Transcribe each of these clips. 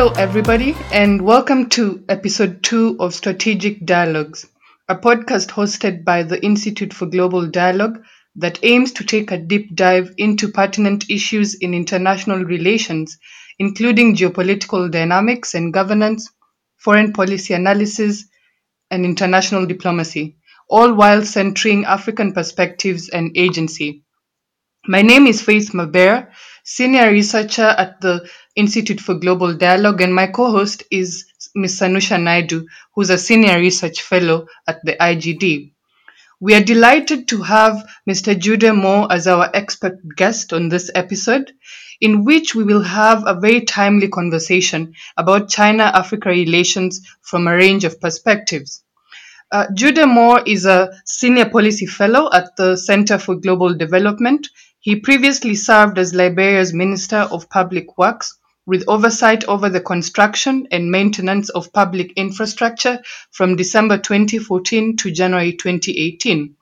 Hello, everybody, and welcome to episode two of Strategic Dialogues, a podcast hosted by the Institute for Global Dialogue that aims to take a deep dive into pertinent issues in international relations, including geopolitical dynamics and governance, foreign policy analysis, and international diplomacy, all while centering African perspectives and agency. My name is Faith Mabera, senior researcher at the Institute for Global Dialogue, and my co-host is Ms. Sanusha Naidu, who's a senior research fellow at the IGD. We are delighted to have Mr. Gyude Moore as our expert guest on this episode, in which we will have a very timely conversation about China-Africa relations from a range of perspectives. Uh, Gyude Moore is a senior policy fellow at the Center for Global Development. He previously served as Liberia's Minister of Public Works with oversight over the construction and maintenance of public infrastructure from December 2014 to January 2018.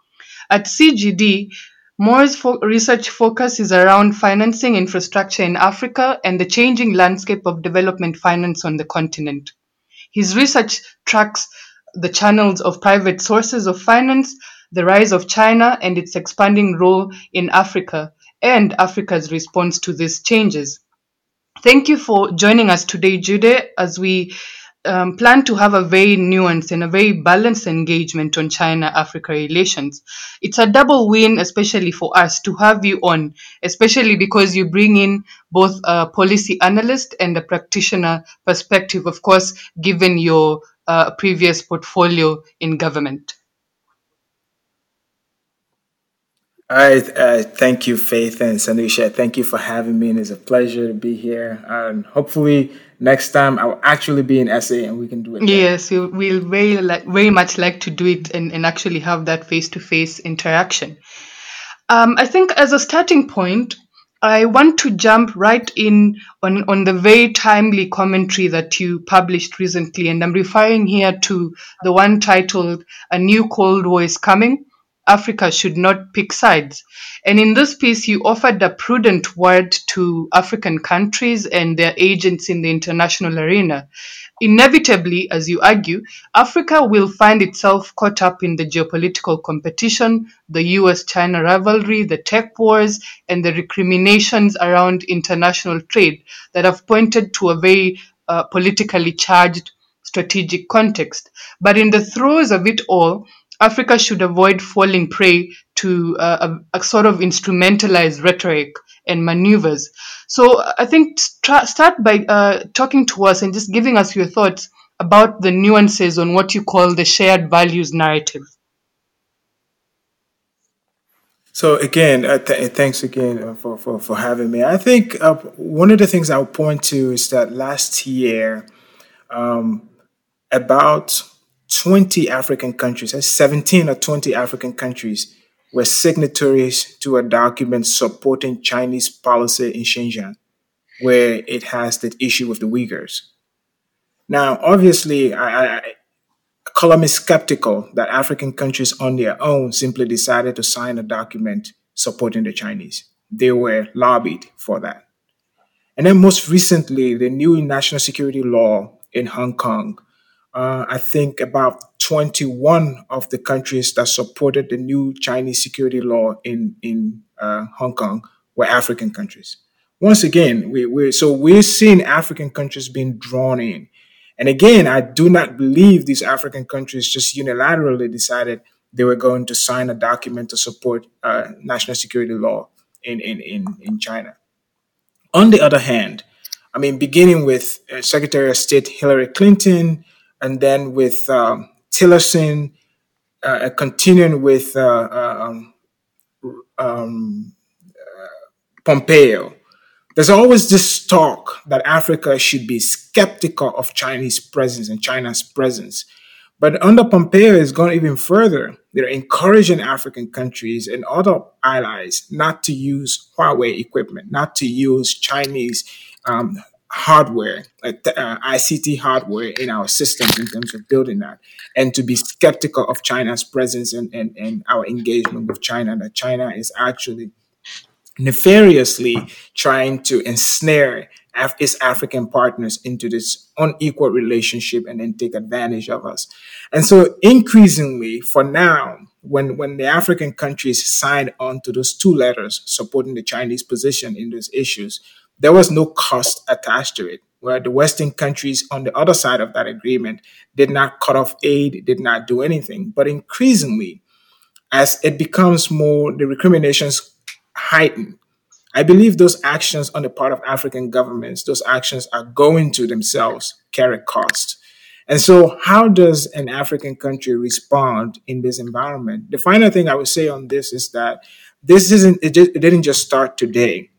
At CGD, Moore's fo- research focus is around financing infrastructure in Africa and the changing landscape of development finance on the continent. His research tracks the channels of private sources of finance, the rise of China and its expanding role in Africa, and Africa's response to these changes. Thank you for joining us today, Gyude, as we um, plan to have a very nuanced and a very balanced engagement on China Africa relations. It's a double win, especially for us, to have you on, especially because you bring in both a policy analyst and a practitioner perspective, of course, given your uh, previous portfolio in government. All right. Uh, thank you, Faith and Sanusha. Thank you for having me, and it's a pleasure to be here. And hopefully, next time I'll actually be in SA and we can do it. there. Yes, we will very very much like to do it and, and actually have that face to face interaction. Um, I think as a starting point, I want to jump right in on, on the very timely commentary that you published recently, and I'm referring here to the one titled A New Cold War is Coming. Africa should not pick sides. And in this piece, you offered a prudent word to African countries and their agents in the international arena. Inevitably, as you argue, Africa will find itself caught up in the geopolitical competition, the US China rivalry, the tech wars, and the recriminations around international trade that have pointed to a very uh, politically charged strategic context. But in the throes of it all, Africa should avoid falling prey to uh, a, a sort of instrumentalized rhetoric and maneuvers. So I think tra- start by uh, talking to us and just giving us your thoughts about the nuances on what you call the shared values narrative. So again, uh, th- thanks again uh, for, for, for having me. I think uh, one of the things I'll point to is that last year, um, about 20 African countries, 17 or 20 African countries, were signatories to a document supporting Chinese policy in Xinjiang, where it has the issue with the Uyghurs. Now, obviously, I, I, call me skeptical that African countries on their own simply decided to sign a document supporting the Chinese. They were lobbied for that. And then most recently, the new national security law in Hong Kong. Uh, I think about 21 of the countries that supported the new Chinese security law in, in uh, Hong Kong were African countries. Once again, we, we so we're seeing African countries being drawn in. And again, I do not believe these African countries just unilaterally decided they were going to sign a document to support uh, national security law in, in, in, in China. On the other hand, I mean, beginning with uh, Secretary of State Hillary Clinton, and then with um, Tillerson, uh, continuing with uh, um, um, Pompeo. There's always this talk that Africa should be skeptical of Chinese presence and China's presence. But under Pompeo it's gone even further. They're encouraging African countries and other allies not to use Huawei equipment, not to use Chinese um, hardware, uh, uh ICT hardware in our systems in terms of building that, and to be skeptical of China's presence and, and, and our engagement with China, that China is actually nefariously trying to ensnare Af- its African partners into this unequal relationship and then take advantage of us. And so increasingly for now, when, when the African countries signed on to those two letters supporting the Chinese position in those issues, there was no cost attached to it. Where the Western countries on the other side of that agreement did not cut off aid, did not do anything. But increasingly, as it becomes more, the recriminations heighten. I believe those actions on the part of African governments, those actions are going to themselves carry cost. And so, how does an African country respond in this environment? The final thing I would say on this is that this isn't, it, just, it didn't just start today.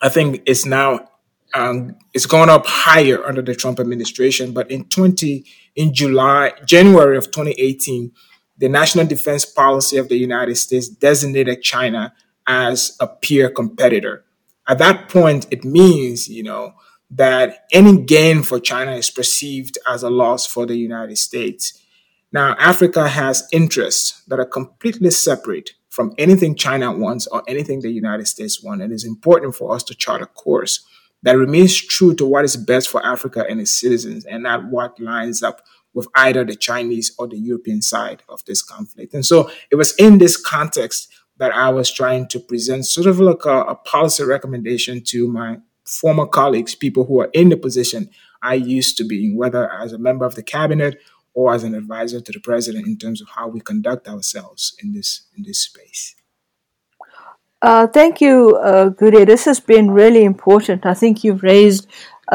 I think it's now um, it's gone up higher under the Trump administration. But in 20 in July, January of 2018, the national defense policy of the United States designated China as a peer competitor. At that point, it means, you know, that any gain for China is perceived as a loss for the United States. Now, Africa has interests that are completely separate from anything China wants or anything the United States wants. It is important for us to chart a course that remains true to what is best for Africa and its citizens and not what lines up with either the Chinese or the European side of this conflict. And so it was in this context that I was trying to present sort of like a, a policy recommendation to my former colleagues, people who are in the position I used to be, whether as a member of the cabinet or as an advisor to the president in terms of how we conduct ourselves in this in this space. Uh, thank you, uh, Gyude. This has been really important. I think you've raised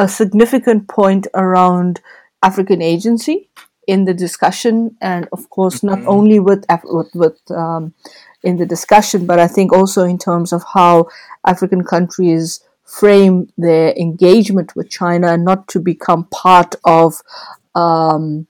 a significant point around African agency in the discussion, and of course, not mm-hmm. only with with, with um, in the discussion, but I think also in terms of how African countries frame their engagement with China, and not to become part of um,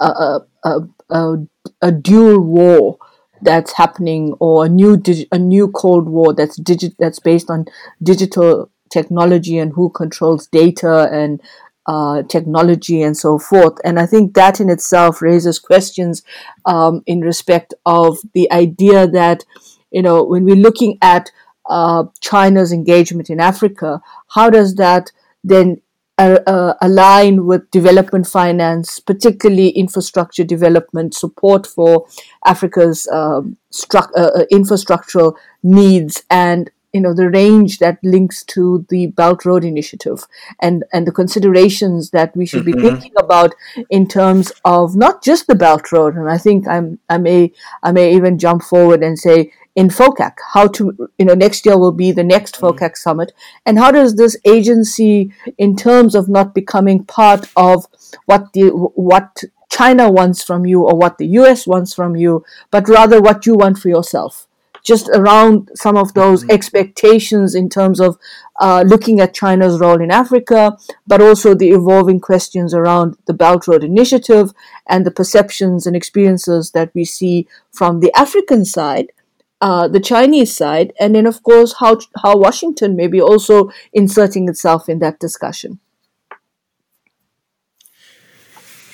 a, a, a, a dual war that's happening or a new digi- a new cold war that's digit that's based on digital technology and who controls data and uh, technology and so forth. And I think that in itself raises questions um, in respect of the idea that, you know, when we're looking at uh, China's engagement in Africa, how does that then uh, uh, align with development finance, particularly infrastructure development support for Africa's um, stru- uh, uh, infrastructural needs and you know the range that links to the Belt Road Initiative and and the considerations that we should mm-hmm. be thinking about in terms of not just the Belt Road. And I think I'm I may I may even jump forward and say in FOCAC, how to, you know, next year will be the next mm-hmm. FOCAC summit. And how does this agency, in terms of not becoming part of what the, what China wants from you or what the US wants from you, but rather what you want for yourself? Just around some of those mm-hmm. expectations in terms of uh, looking at China's role in Africa, but also the evolving questions around the Belt Road Initiative and the perceptions and experiences that we see from the African side uh, the Chinese side, and then of course how how Washington may be also inserting itself in that discussion.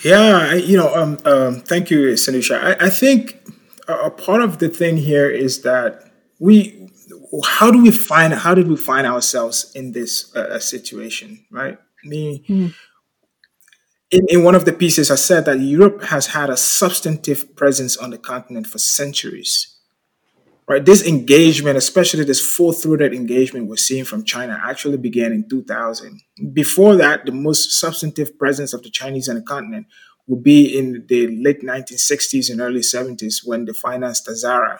Yeah, you know, um, um, thank you, Sanusha. I, I think a, part of the thing here is that we how do we find how did we find ourselves in this uh, situation right me mm. in, in one of the pieces i said that europe has had a substantive presence on the continent for centuries right? This engagement, especially this full-throated engagement we're seeing from China, actually began in 2000. Before that, the most substantive presence of the Chinese on the continent would be in the late 1960s and early 70s when they financed Tazara,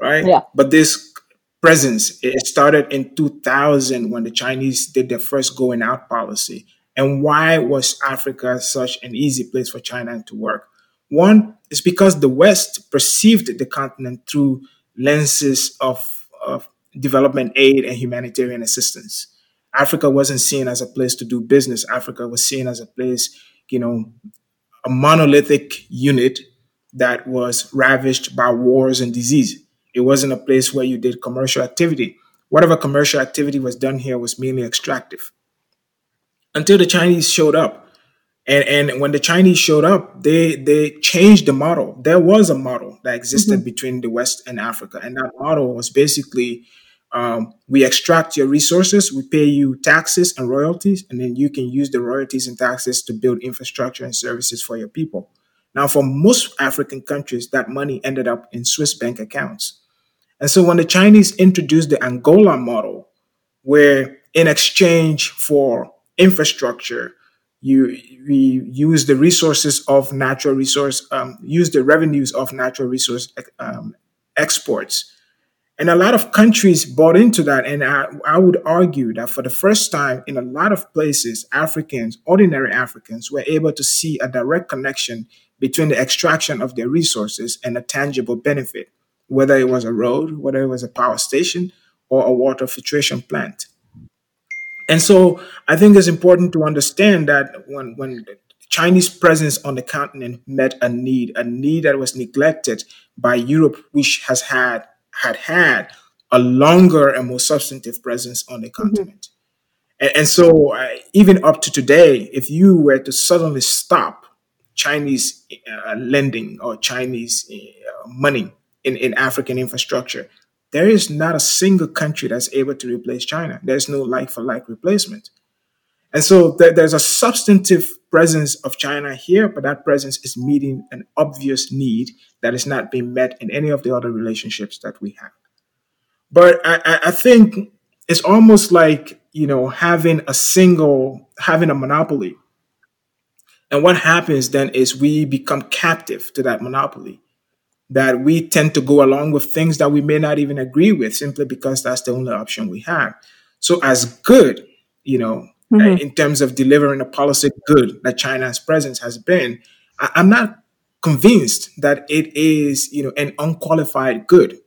right? Yeah. But this presence it started in 2000 when the Chinese did their first going out policy. And why was Africa such an easy place for China to work? One is because the West perceived the continent through lenses of, of development aid and humanitarian assistance. Africa wasn't seen as a place to do business. Africa was seen as a place, you know, a monolithic unit that was ravished by wars and disease. It wasn't a place where you did commercial activity. Whatever commercial activity was done here was mainly extractive. Until the Chinese showed up and and when the Chinese showed up, they they changed the model. There was a model that existed mm-hmm. between the West and Africa, and that model was basically Um, we extract your resources, we pay you taxes and royalties, and then you can use the royalties and taxes to build infrastructure and services for your people. Now, for most African countries, that money ended up in Swiss bank accounts. And so when the Chinese introduced the Angola model, where in exchange for infrastructure, you we use the resources of natural resource, um, use the revenues of natural resource um, exports. And a lot of countries bought into that. And I, I would argue that for the first time in a lot of places, Africans, ordinary Africans, were able to see a direct connection between the extraction of their resources and a tangible benefit, whether it was a road, whether it was a power station, or a water filtration plant. And so I think it's important to understand that when, when the Chinese presence on the continent met a need, a need that was neglected by Europe, which has had had had a longer and more substantive presence on the mm-hmm. continent. And, and, so, uh, even up to today, if you were to suddenly stop Chinese uh, lending or Chinese uh, money in, in African infrastructure, there is not a single country that's able to replace China. There's no like for like replacement. And so th- there's a substantive presence of China here, but that presence is meeting an obvious need that is not being met in any of the other relationships that we have. But I, I think it's almost like, you know, having a single, having a monopoly. And what happens then is we become captive to that monopoly that we tend to go along with things that we may not even agree with simply because that's the only option we have. So, as good, you know, mm-hmm. in terms of delivering a policy good that China's presence has been, I- I'm not convinced that it is, you know, an unqualified good.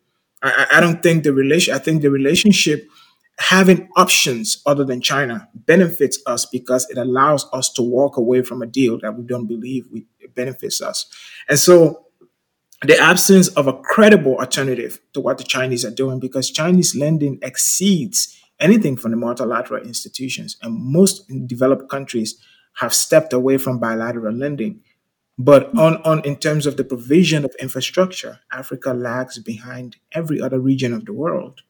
I, I don't think the relation. I think the relationship having options other than China benefits us because it allows us to walk away from a deal that we don't believe we, benefits us. And so the absence of a credible alternative to what the Chinese are doing because Chinese lending exceeds anything from the multilateral institutions. And most developed countries have stepped away from bilateral lending. But on, on in terms of the provision of infrastructure, Africa lags behind every other region of the world.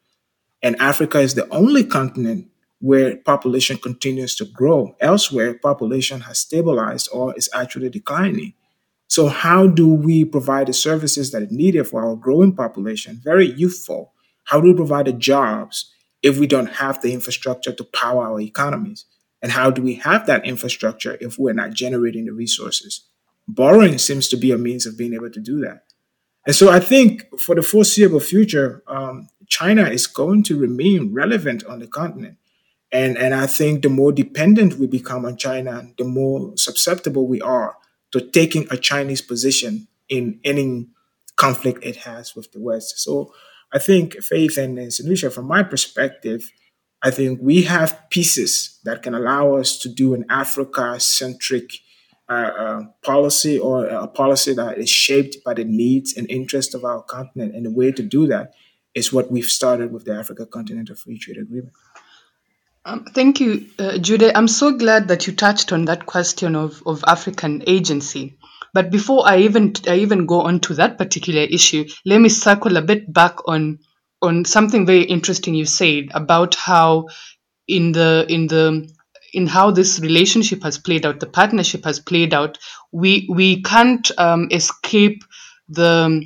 And Africa is the only continent where population continues to grow. Elsewhere, population has stabilized or is actually declining. So, how do we provide the services that are needed for our growing population, very youthful? How do we provide the jobs if we don't have the infrastructure to power our economies? And how do we have that infrastructure if we're not generating the resources? Borrowing seems to be a means of being able to do that. And so I think for the foreseeable future, um, China is going to remain relevant on the continent. And, and I think the more dependent we become on China, the more susceptible we are to taking a Chinese position in any conflict it has with the West. So I think Faith and St. from my perspective, I think we have pieces that can allow us to do an Africa centric uh, uh, policy or a policy that is shaped by the needs and interests of our continent. And the way to do that is what we've started with the Africa Continental Free Trade Agreement. Um, thank you, uh, Gyude. I'm so glad that you touched on that question of, of African agency. But before I even I even go on to that particular issue, let me circle a bit back on on something very interesting you said about how in the in the in how this relationship has played out, the partnership has played out, we we can't um, escape the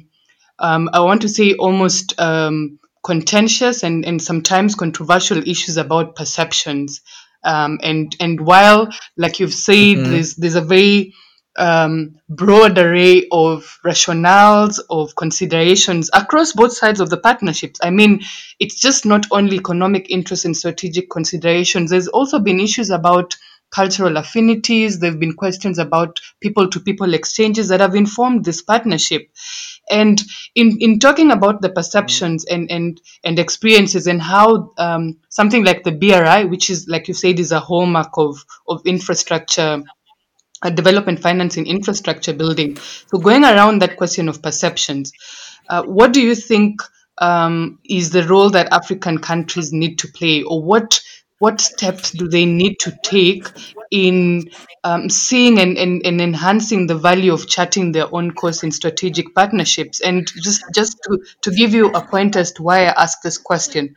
um, I want to say almost um, contentious and, and sometimes controversial issues about perceptions. Um, and and while, like you've said, mm-hmm. there's there's a very um, broad array of rationales of considerations across both sides of the partnerships. I mean, it's just not only economic interests and strategic considerations. There's also been issues about cultural affinities. There have been questions about people to people exchanges that have informed this partnership. And in, in talking about the perceptions and, and, and experiences and how um, something like the BRI, which is, like you said, is a hallmark of, of infrastructure development financing infrastructure building. So going around that question of perceptions, uh, what do you think um, is the role that African countries need to play, or what what steps do they need to take in um, seeing and, and, and enhancing the value of charting their own course in strategic partnerships? And just, just to, to give you a point as to why I asked this question,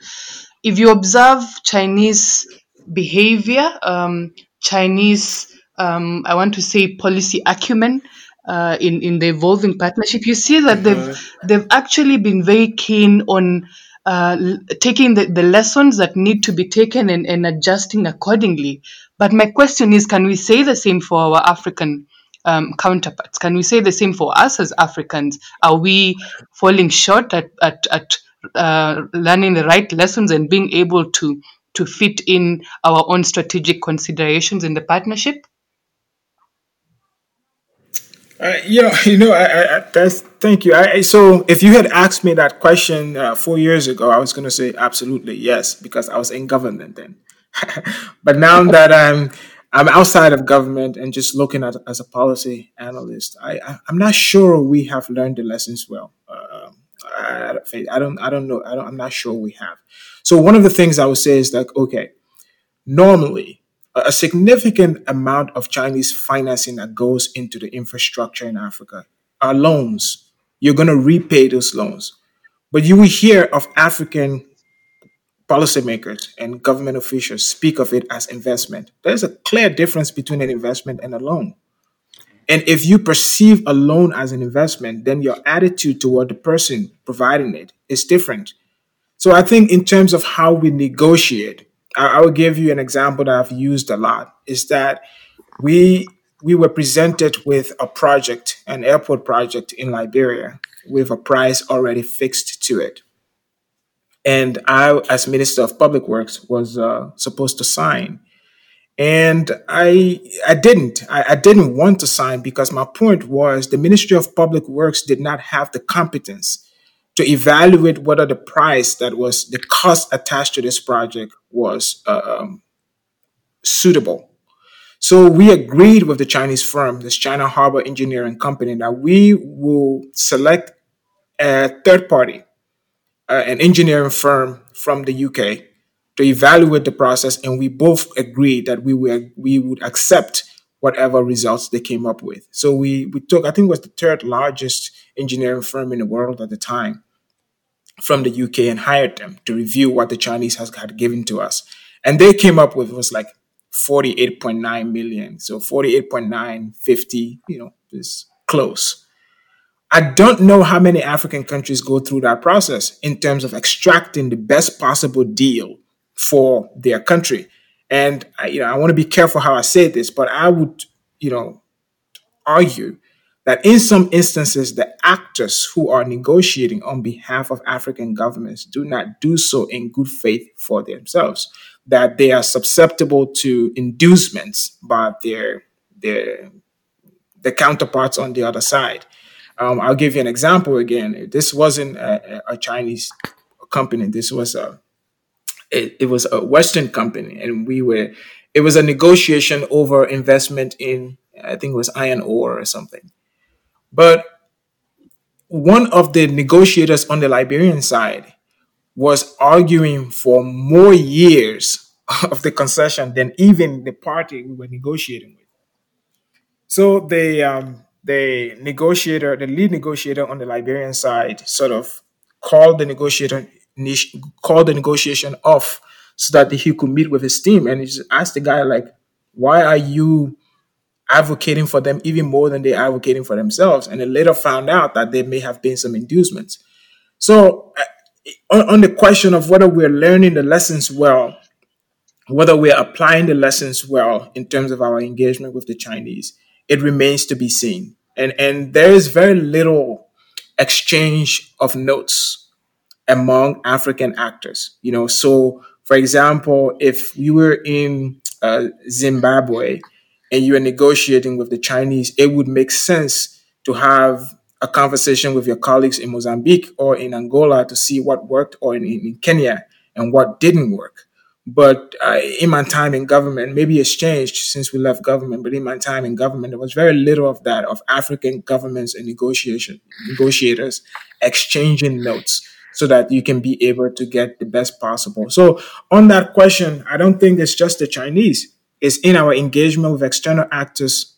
if you observe Chinese behavior, um, Chinese, um, I want to say policy acumen, uh, in in the evolving partnership, you see that they've they've actually been very keen on uh, taking the, the lessons that need to be taken and, and adjusting accordingly. But my question is, can we say the same for our African um, counterparts? Can we say the same for us as Africans? Are we falling short at at, at uh, learning the right lessons and being able to to fit in our own strategic considerations in the partnership? Uh, yeah, you know, I, I, that's thank you. I, so if you had asked me that question uh, four years ago, I was going to say absolutely yes because I was in government then. but now that I'm I'm outside of government and just looking at as a policy analyst, I, I I'm not sure we have learned the lessons well. Um, I, I don't I don't know. I don't, I'm not sure we have. So one of the things I would say is like, okay, normally a significant amount of Chinese financing that goes into the infrastructure in Africa are loans. You're going to repay those loans. But you will hear of African policymakers and government officials speak of it as investment. There's a clear difference between an investment and a loan. And if you perceive a loan as an investment, then your attitude toward the person providing it is different. So I think in terms of how we negotiate, I, will give you an example that I've used a lot. Is that we we were presented with a project, an airport project in Liberia, with a price already fixed to it, and I, as Minister of Public Works, was uh, supposed to sign, and I I didn't. I, I didn't want to sign because my point was the Ministry of Public Works did not have the competence to evaluate whether the price that was the cost attached to this project was uh, um, suitable. So we agreed with the Chinese firm, this China Harbor Engineering Company, that we will select a third party, uh, an engineering firm from the UK, to evaluate the process, and we both agreed that we were we would accept whatever results they came up with. So we we took, I think, it was the third largest engineering firm in the world at the time from the UK and hired them to review what the Chinese has had given to us. And they came up with it was like 48.9 million. So 48.950, you know, is close. I don't know how many African countries go through that process in terms of extracting the best possible deal for their country. And I, you know, I want to be careful how I say this, but I would, you know, argue that in some instances, the actors who are negotiating on behalf of African governments do not do so in good faith for themselves, that they are susceptible to inducements by their, their the counterparts on the other side. Um, I'll give you an example again. This wasn't a, a Chinese company. This was a it, it was a Western company, and we were. It was a negotiation over investment in I think it was iron ore or something. But one of the negotiators on the Liberian side was arguing for more years of the concession than even the party we were negotiating with. So the um, the negotiator, the lead negotiator on the Liberian side, sort of called the negotiator called the negotiation off so that he could meet with his team, and he just asked the guy like, "Why are you advocating for them even more than they're advocating for themselves?" And then later found out that there may have been some inducements. So uh, on, on the question of whether we're learning the lessons well, whether we're applying the lessons well in terms of our engagement with the Chinese, it remains to be seen. And and there is very little exchange of notes among African actors. You know, so for example, if you were in uh, Zimbabwe and you are negotiating with the Chinese, it would make sense to have a conversation with your colleagues in Mozambique or in Angola to see what worked, or in, in Kenya and what didn't work. But uh, in my time in government, maybe it's changed since we left government. But in my time in government, there was very little of that of African governments and negotiation negotiators exchanging notes. So that you can be able to get the best possible. So, on that question, I don't think it's just the Chinese, it's in our engagement with external actors,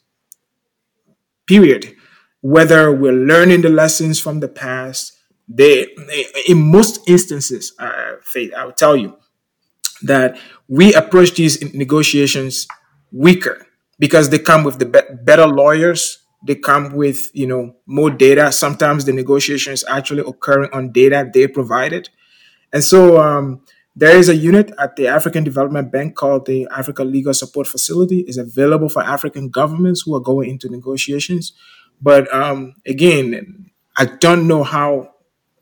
period. Whether we're learning the lessons from the past, they, in most instances, Faith, I will tell you that we approach these negotiations weaker because they come with the be- better lawyers they come with you know more data. Sometimes the negotiation is actually occurring on data they provided. And so um, there is a unit at the african development bank called the africa legal support facility. Is available for african governments who are going into negotiations. But um, again i don't know how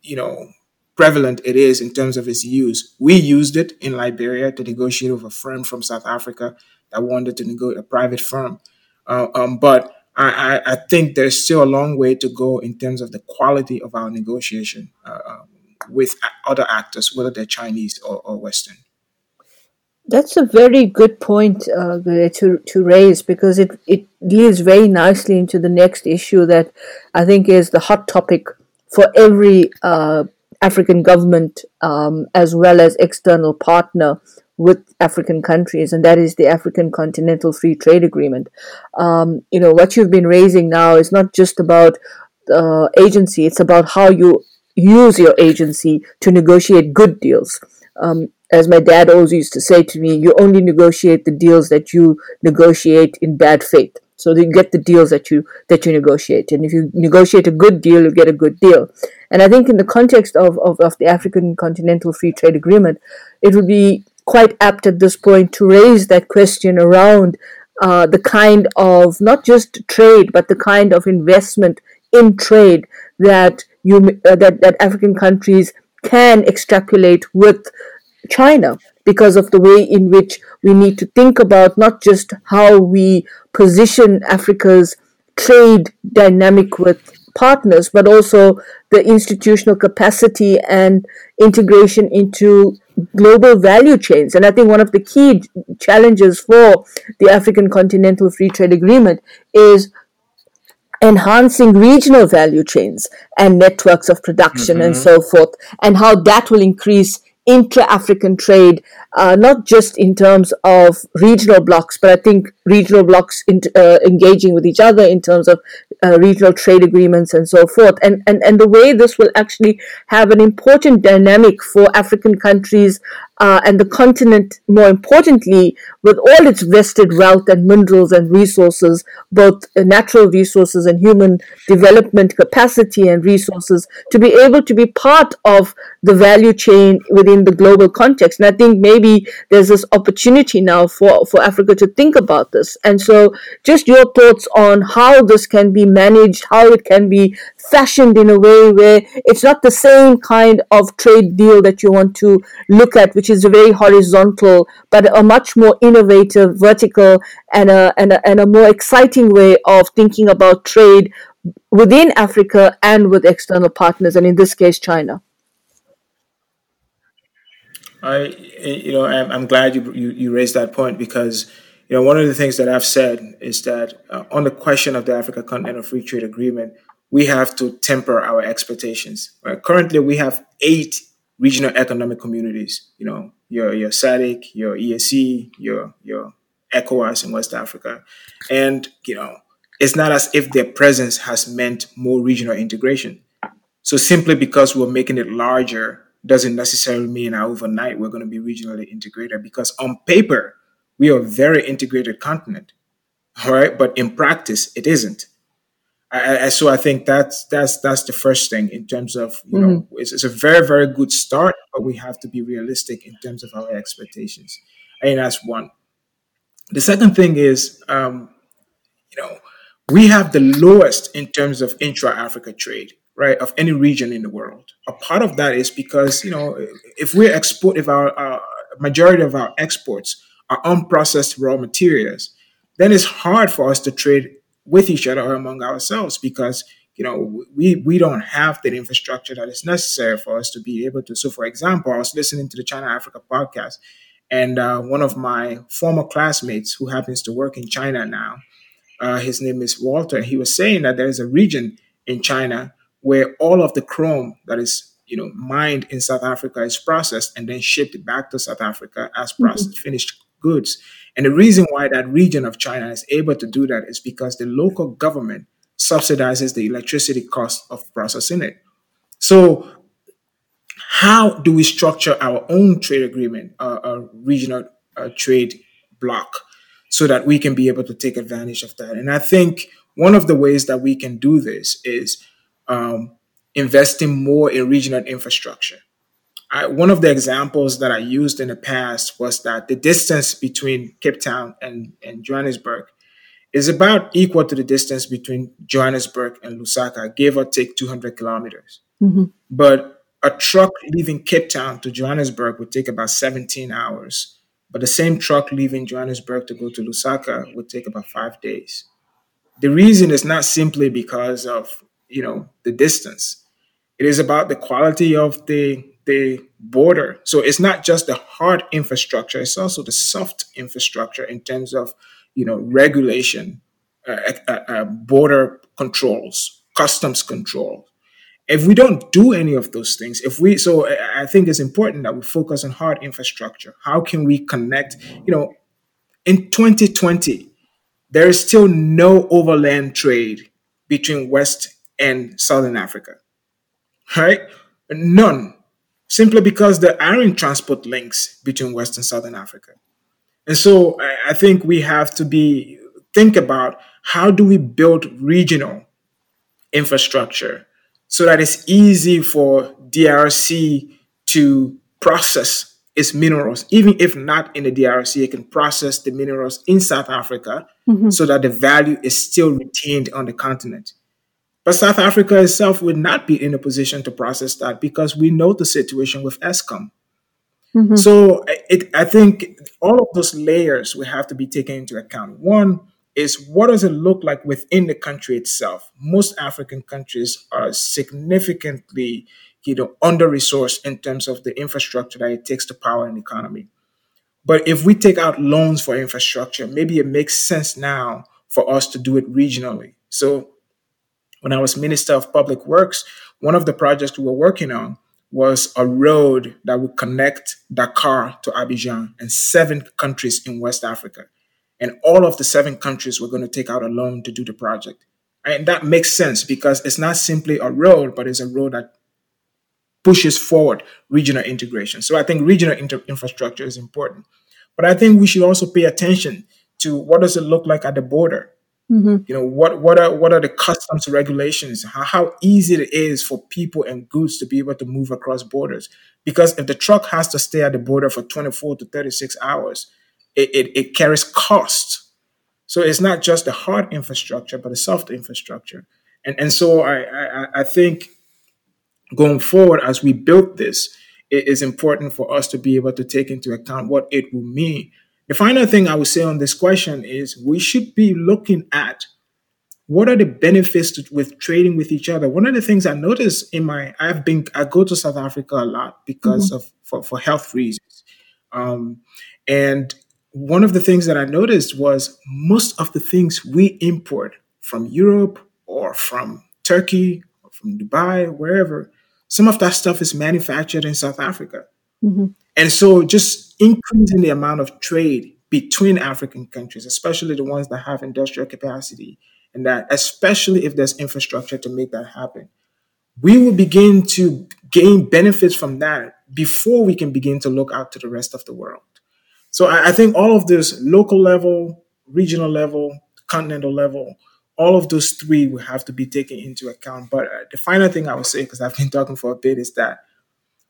you know prevalent it is in terms of its use. We used it in liberia to negotiate with a firm from south africa that wanted to negotiate a private firm. Uh, um, but I, I, think there's still a long way to go in terms of the quality of our negotiation uh, um, with other actors, whether they're Chinese or, or Western. That's a very good point uh, to to raise because it it leads very nicely into the next issue that I think is the hot topic for every uh, African government um, as well as external partner with African countries, and that is the African Continental Free Trade Agreement. Um, you know, what you've been raising now is not just about uh, agency, it's about how you use your agency to negotiate good deals. Um, as my dad always used to say to me, you only negotiate the deals that you negotiate in bad faith. So you get the deals that you that you negotiate, and if you negotiate a good deal, you get a good deal. And I think in the context of, of, of the African Continental Free Trade Agreement, it would be quite apt at this point to raise that question around uh, the kind of not just trade but the kind of investment in trade that you uh, that, that African countries can extrapolate with China because of the way in which we need to think about not just how we position Africa's trade dynamic with partners, but also the institutional capacity and integration into global value chains. And I think one of the key challenges for the African Continental Free Trade Agreement is enhancing regional value chains and networks of production mm-hmm. and so forth, and how that will increase intra-African trade, uh, not just in terms of regional blocs, but I think regional blocs in, uh, engaging with each other in terms of uh, regional trade agreements and so forth. And, and, and the way this will actually have an important dynamic for African countries uh, and the continent, more importantly, with all its vested wealth and minerals and resources, both natural resources and human development capacity and resources, to be able to be part of the value chain within the global context. And I think maybe there's this opportunity now for, for Africa to think about this. And so, just your thoughts on how this can be managed, how it can be fashioned in a way where it's not the same kind of trade deal that you want to look at, which is a very horizontal, but a much more innovative, vertical, and a, and a, and a more exciting way of thinking about trade within Africa and with external partners, and in this case, China. I, you know, I'm, glad you, you, you raised that point because, you know, one of the things that I've said is that uh, on the question of the Africa Continental Free Trade Agreement, we have to temper our expectations. Right? Currently, we have eight regional economic communities. You know, your your SADC, your EAC, your your ECOWAS in West Africa, and you know, it's not as if their presence has meant more regional integration. So simply because we're making it larger doesn't necessarily mean overnight we're going to be regionally integrated. Because on paper, we are a very integrated continent, all right, but in practice, it isn't. I, I, so I think that's that's that's the first thing in terms of you mm-hmm. know it's, it's, a very very good start, but we have to be realistic in terms of our expectations. I think that's one. The second thing is, um, you know, we have the lowest in terms of intra-Africa trade, right, of any region in the world. A part of that is because you know if we export, if our uh, majority of our exports are unprocessed raw materials, then it's hard for us to trade with each other or among ourselves because you know we we don't have the infrastructure that is necessary for us to be able to so for example i was listening to the china africa podcast and uh, one of my former classmates who happens to work in china now uh, his name is walter he was saying that there is a region in china where all of the chrome that is you know mined in South Africa is processed and then shipped back to South Africa as processed mm-hmm. finished goods. And the reason why that region of China is able to do that is because the local government subsidizes the electricity cost of processing it. So, how do we structure our own trade agreement, uh, a regional uh, trade bloc, so that we can be able to take advantage of that? And I think one of the ways that we can do this is um, investing more in regional infrastructure. I, one of the examples that I used in the past was that the distance between Cape Town and, and Johannesburg is about equal to the distance between Johannesburg and Lusaka, give or take 200 kilometers. Mm-hmm. But a truck leaving Cape Town to Johannesburg would take about 17 hours. But the same truck leaving Johannesburg to go to Lusaka would take about five days. The reason is not simply because of you know the distance. It is about the quality of the the border. So it's not just the hard infrastructure; it's also the soft infrastructure in terms of you know, regulation, uh, uh, uh, border controls, customs control. If we don't do any of those things, if we, so I think it's important that we focus on hard infrastructure. How can we connect? You know, in 2020, there is still no overland trade between West and Southern Africa, right? None, simply because there aren't transport links between West and Southern Africa. And so I think we have to be think about how do we build regional infrastructure so that it's easy for DRC to process its minerals, even if not in the DRC, it can process the minerals in South Africa mm-hmm. so that the value is still retained on the continent. But South Africa itself would not be in a position to process that because we know the situation with Eskom. Mm-hmm. So it, I think all of those layers will have to be taken into account. One is what does it look like within the country itself? Most African countries are significantly, you know, under resourced in terms of the infrastructure that it takes to power an economy. But if we take out loans for infrastructure, maybe it makes sense now for us to do it regionally. So when I was Minister of Public Works, one of the projects we were working on was a road that would connect Dakar to Abidjan and seven countries in West Africa. And all of the seven countries were going to take out a loan to do the project. And that makes sense because it's not simply a road, but it's a road that pushes forward regional integration. So I think regional inter- infrastructure is important. But I think we should also pay attention to what does it look like at the border? Mm-hmm. You know what what are what are the customs regulations? How, how easy it is for people and goods to be able to move across borders? Because if the truck has to stay at the border for 24 to 36 hours, it, it, it carries cost. So it's not just the hard infrastructure, but the soft infrastructure. And and so I I, I think going forward as we build this, it is important for us to be able to take into account what it will mean the final thing I would say on this question is we should be looking at what are the benefits to, with trading with each other. One of the things I notice in my I've been I go to South Africa a lot because mm-hmm. of for, for health reasons, um, and one of the things that I noticed was most of the things we import from Europe or from Turkey or from Dubai, wherever, some of that stuff is manufactured in South Africa. Mm-hmm. And so just increasing the amount of trade between African countries, especially the ones that have industrial capacity, and that especially if there's infrastructure to make that happen, we will begin to gain benefits from that before we can begin to look out to the rest of the world. So I, I think all of this local level, regional level, continental level, all of those three will have to be taken into account. But uh, the final thing I would say, because I've been talking for a bit, is that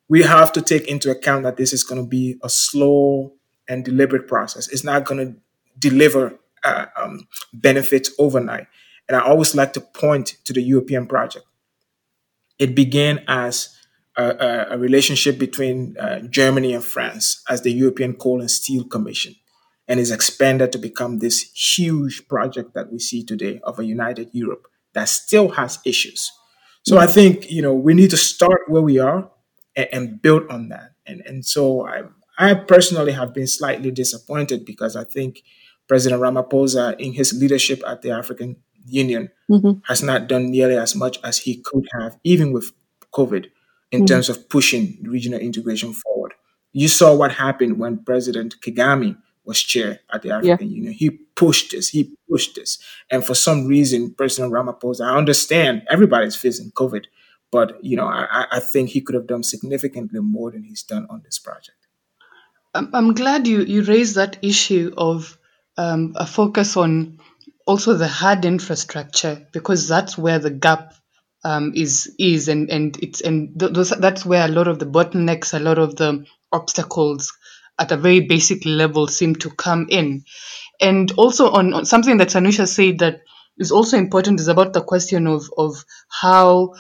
we have to take into account that this is going to be a slow and deliberate process. It's not going to deliver uh, um, benefits overnight. And I always like to point to the European project. It began as a, a relationship between uh, Germany and France as the European Coal and Steel Commission and is expanded to become this huge project that we see today of a united Europe that still has issues. So I think you know we need to start where we are and, and build on that. And and so I I personally have been slightly disappointed because I think President Ramaphosa, in his leadership at the African Union, mm-hmm. has not done nearly as much as he could have, even with COVID, in Mm. terms of pushing regional integration forward. You saw what happened when President Kagame was chair at the Yeah. African Union. He pushed this, he pushed this. And for some reason, President Ramaphosa, I understand everybody's facing COVID, but you know, I, I- think he could have done significantly more than he's done on this project. I'm, glad you, you raised that issue of um, a focus on also the hard infrastructure because that's where the gap um, is is and and it's and th- those, that's where a lot of the bottlenecks, a lot of the obstacles at a very basic level seem to come in. And also on, on something that Sanusha said that is also important is about the question of of how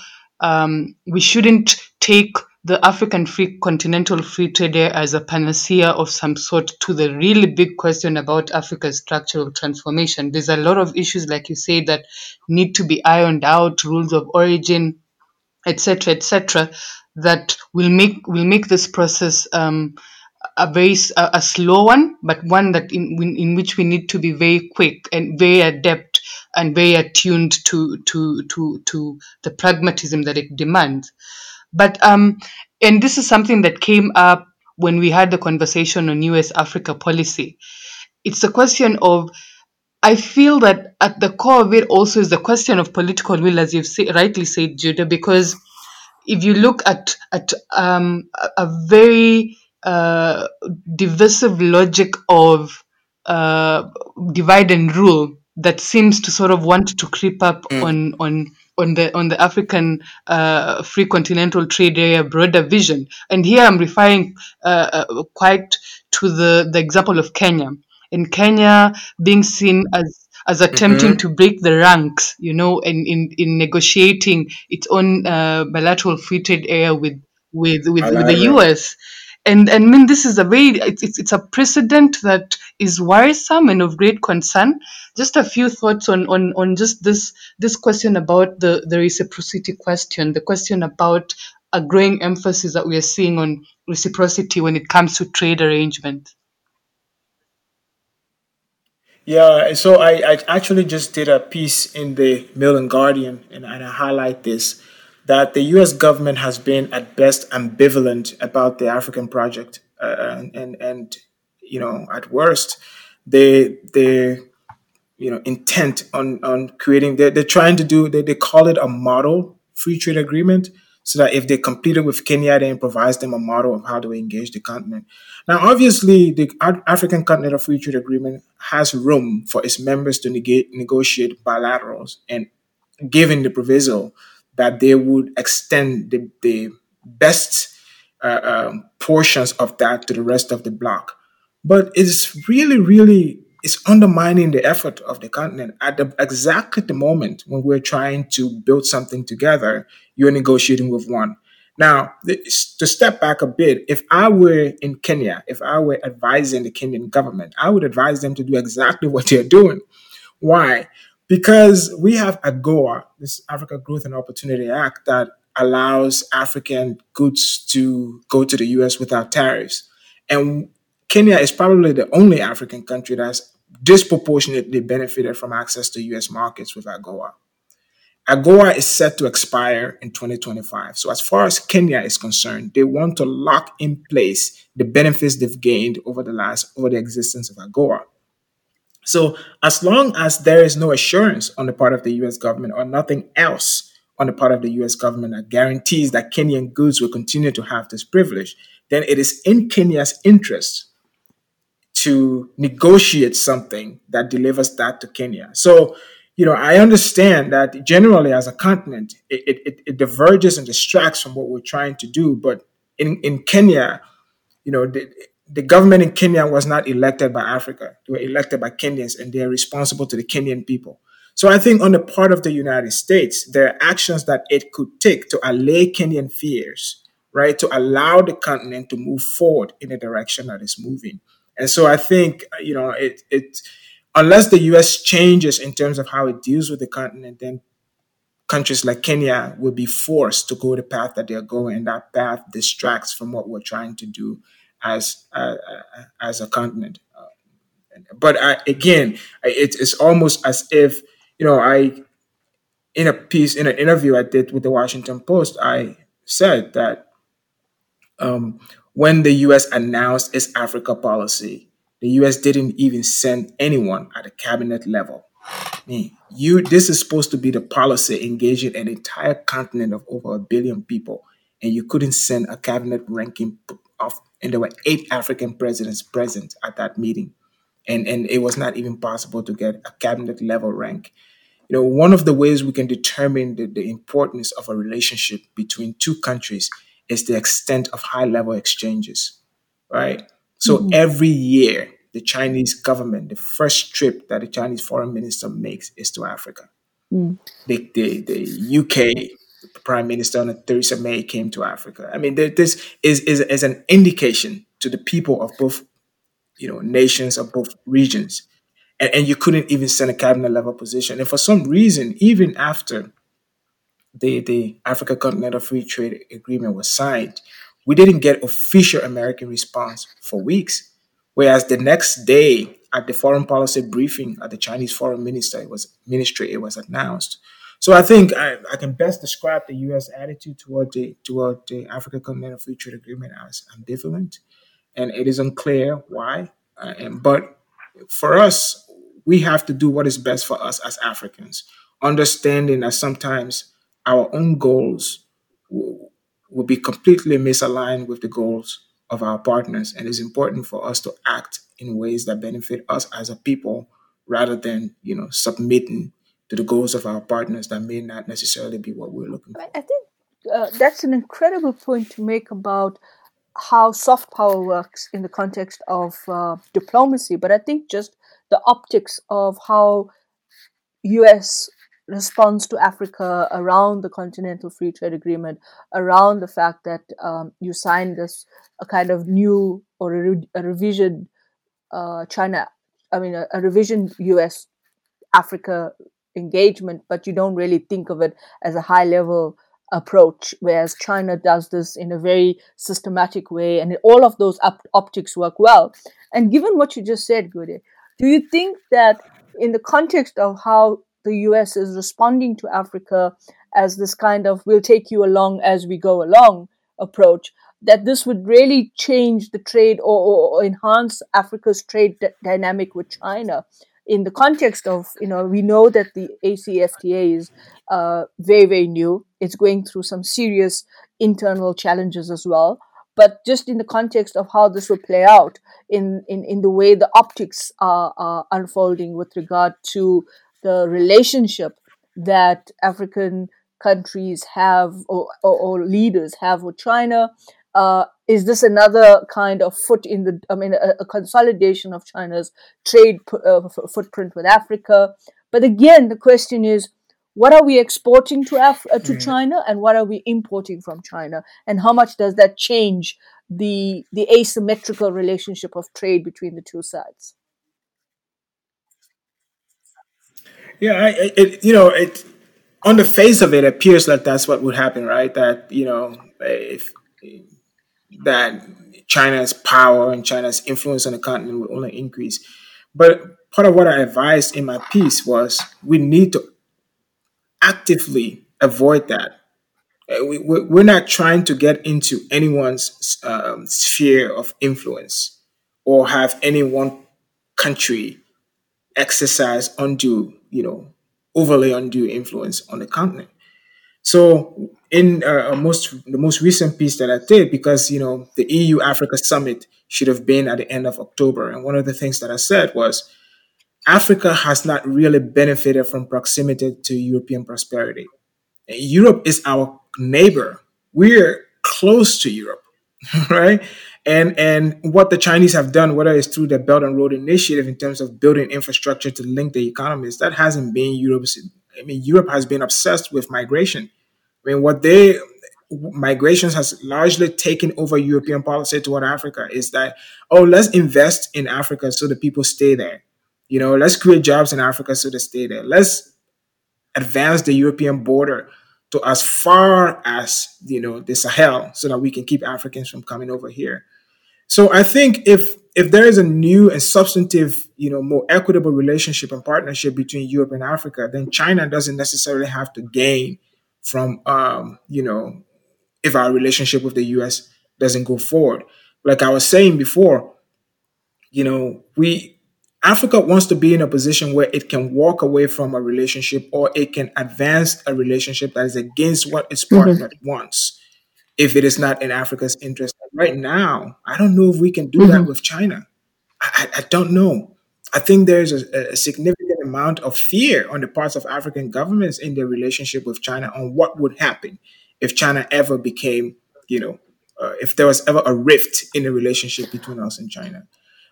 um, we shouldn't take the African free continental free trade area as a panacea of some sort to the really big question about Africa's structural transformation. There's a lot of issues, like you say, that need to be ironed out, rules of origin, etc., etc., that will make will make this process um, a very a, a slow one, but one that in in which we need to be very quick and very adept and very attuned to to to to the pragmatism that it demands. But um, and this is something that came up when we had the conversation on U.S. Africa policy. It's a question of I feel that at the core of it also is the question of political will, as you've say, rightly said, Gyude, because if you look at at um, a, very uh, divisive logic of uh, divide and rule that seems to sort of want to creep up on on on the on the African uh, free continental trade area broader vision, and here I'm referring uh, uh, quite to the the example of Kenya, in Kenya being seen as as attempting to break the ranks, you know, in, in, in negotiating its own uh, bilateral free trade area with with with, with the. US. And and I mean this is a very it's, it's a precedent that is worrisome and of great concern. Just a few thoughts on on, on just this this question about the, the reciprocity question, the question about a growing emphasis that we are seeing on reciprocity when it comes to trade arrangements. Yeah, so I, I actually just did a piece in the Mail and Guardian, and, and I highlight this that the U.S. government has been at best ambivalent about the African project, uh, and, and you know at worst, they they you know intent on on creating they're, they're trying to do they, they call it a model free trade agreement so that if they complete it with kenya they provides them a model of how to engage the continent now obviously the african continental free trade agreement has room for its members to nega- negotiate bilaterals and given the proviso that they would extend the, the best uh, um, portions of that to the rest of the bloc. But it's really, really, it's undermining the effort of the continent at the, exactly the moment when we're trying to build something together. You're negotiating with one. Now, to step back a bit, if I were in Kenya, if I were advising the Kenyan government, I would advise them to do exactly what they're doing. Why? Because we have AGOA, this Africa Growth and Opportunity Act, that allows African goods to go to the US without tariffs. And Kenya is probably the only African country that's disproportionately benefited from access to US markets with AGOA. AGOA is set to expire in 2025. So, as far as Kenya is concerned, they want to lock in place the benefits they've gained over the last over the existence of AGOA. So, as long as there is no assurance on the part of the US government or nothing else on the part of the US government that guarantees that Kenyan goods will continue to have this privilege, then it is in Kenya's interest to negotiate something that delivers that to Kenya. So, you know, I understand that generally as a continent, it, it, it diverges and distracts from what we're trying to do. But in, in Kenya, you know, the, the government in Kenya was not elected by Africa. They were elected by Kenyans and they're responsible to the Kenyan people. So I think on the part of the United States, there are actions that it could take to allay Kenyan fears, right? To allow the continent to move forward in the direction that it's moving. And so I think, you know, it, it unless the US changes in terms of how it deals with the continent, then countries like Kenya will be forced to go the path that they're going, and that path distracts from what we're trying to do as uh, as a continent. Uh, but I, again, it, it's almost as if you know I, in a piece in an interview I did with the Washington Post, I said that um, when the U.S. announced its Africa policy, the U.S. didn't even send anyone at a cabinet level. You this is supposed to be the policy engaging an entire continent of over a billion people, and you couldn't send a cabinet ranking of, and there were eight African presidents present at that meeting, and and it was not even possible to get a cabinet level rank. You know, one of the ways we can determine the, the importance of a relationship between two countries is the extent of high level exchanges, right? So mm-hmm. every year, the Chinese government, the first trip that the Chinese foreign minister makes is to Africa. Mm. The, the, the UK Prime Minister Theresa May came to Africa. I mean, this is, is, is an indication to the people of both you know nations of both regions and, and you couldn't even send a cabinet level position and for some reason even after the, the Africa Continental Free Trade Agreement was signed, we didn't get official American response for weeks. Whereas the next day at the foreign policy briefing at the Chinese foreign minister, it was ministry, it was announced. So I think I, I can best describe the U.S. attitude toward the toward the Africa Continental Free Trade Agreement as ambivalent, and it is unclear why. Uh, and, but for us, we have to do what is best for us as Africans, understanding that sometimes our own goals will, will be completely misaligned with the goals of our partners. And it's important for us to act in ways that benefit us as a people rather than, you know, submitting to the goals of our partners that may not necessarily be what we're looking for. I think uh, that's an incredible point to make about how soft power works in the context of uh, diplomacy. But I think just the optics of how US responds to Africa around the Continental Free Trade Agreement, around the fact that um, you signed this a kind of new or a, re- a revision uh, China, I mean a, a revision U.S. Africa engagement, but you don't really think of it as a high level approach, whereas China does this in a very systematic way, and all of those op- optics work well. And given what you just said, Gyude, do you think that in the context of how the US is responding to Africa as this kind of we'll take you along as we go along approach, that this would really change the trade or, or, or enhance Africa's trade d- dynamic with China. In the context of, you know, we know that the ACFTA is uh, very, very new. It's going through some serious internal challenges as well but just in the context of how this will play out in, in, in the way the optics are, are unfolding with regard to the relationship that African countries have or, or, or leaders have with China. Uh, is this another kind of foot in the, I mean, a, a consolidation of China's trade uh, footprint with Africa? But again, the question is, what are we exporting to Af- uh, to China, and what are we importing from China, and how much does that change the the asymmetrical relationship of trade between the two sides? Yeah, I, it, you know, it on the face of it appears like that's what would happen, right? That you know, if that China's power and China's influence on the continent would only increase. But part of what I advised in my piece was we need to actively avoid that. Uh, we, we're not trying to get into anyone's um, sphere of influence or have any one country exercise undue you know, overly undue influence on the continent. So in uh, most the most recent piece that I did, because you know the EU Africa summit should have been at the end of October, and one of the things that I said was Africa has not really benefited from proximity to European prosperity. Europe is our neighbor. We're close to Europe, right? And and what the Chinese have done, whether it's through the Belt and Road Initiative in terms of building infrastructure to link the economies, that hasn't been Europe's. I mean, Europe has been obsessed with migration. I mean, what they migrations has largely taken over European policy toward Africa is that oh, let's invest in Africa so the people stay there. You know, let's create jobs in Africa so they stay there. Let's advance the European border to as far as you know the Sahel so that we can keep Africans from coming over here. So I think if if there is a new and substantive, you know, more equitable relationship and partnership between Europe and Africa, then China doesn't necessarily have to gain from, um, you know, if our relationship with the US doesn't go forward. Like I was saying before, you know, we Africa wants to be in a position where it can walk away from a relationship or it can advance a relationship that is against what its partner mm-hmm. wants if it is not in Africa's interest. Right now, I don't know if we can do mm-hmm. that with China. I, I, don't know. I think there's a, a, significant amount of fear on the parts of African governments in their relationship with China on what would happen if China ever became, you know, uh, if there was ever a rift in the relationship between us and China.